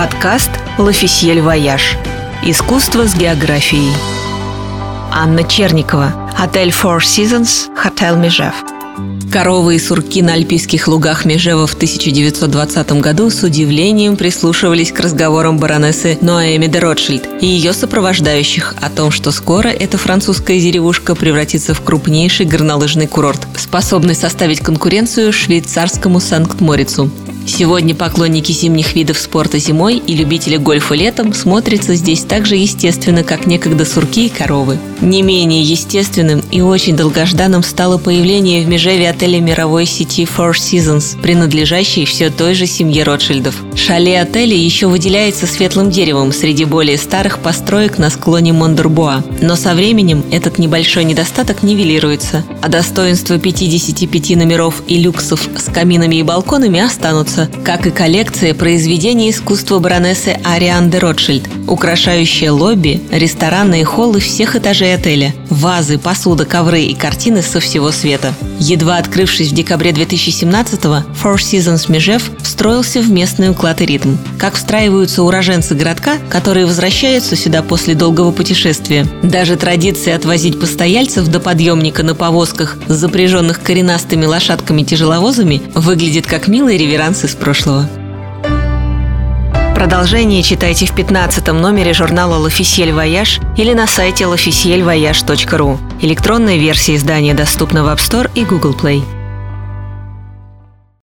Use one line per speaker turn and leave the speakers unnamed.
Подкаст «L'Officiel Voyage». Искусство с географией. Анна Черникова. Отель Four Seasons Hotel Megève. Коровы и сурки на альпийских лугах Межева в 1920 году с удивлением прислушивались к разговорам баронессы Ноэми де Ротшильд и ее сопровождающих о том, что скоро эта французская деревушка превратится в крупнейший горнолыжный курорт, способный составить конкуренцию швейцарскому Санкт-Морицу. Сегодня поклонники зимних видов спорта зимой и любители гольфа летом смотрятся здесь так же естественно, как некогда сурки и коровы. Не менее естественным и очень долгожданным стало появление в Межеве отеля мировой сети Four Seasons, принадлежащей все той же семье Ротшильдов. Шале отеля еще выделяется светлым деревом среди более старых построек на склоне Мондурбуа. Но со временем этот небольшой недостаток нивелируется, а достоинства 55 номеров и люксов с каминами и балконами останутся останутся, как и коллекция произведений искусства баронессы Ариан Ротшильд, украшающая лобби, ресторанные холлы всех этажей отеля, вазы, посуда, ковры и картины со всего света. Едва открывшись в декабре 2017-го, Four Seasons Megève встроился в местный уклад и ритм. Как встраиваются уроженцы городка, которые возвращаются сюда после долгого путешествия. Даже традиция отвозить постояльцев до подъемника на повозках, запряженных коренастыми лошадками-тяжеловозами, выглядит как милый реверанс из прошлого. Продолжение читайте в 15 номере журнала «L'Officiel Voyage» или на сайте lofficielvoyage.ru. Электронная версия издания доступна в App Store и Google Play.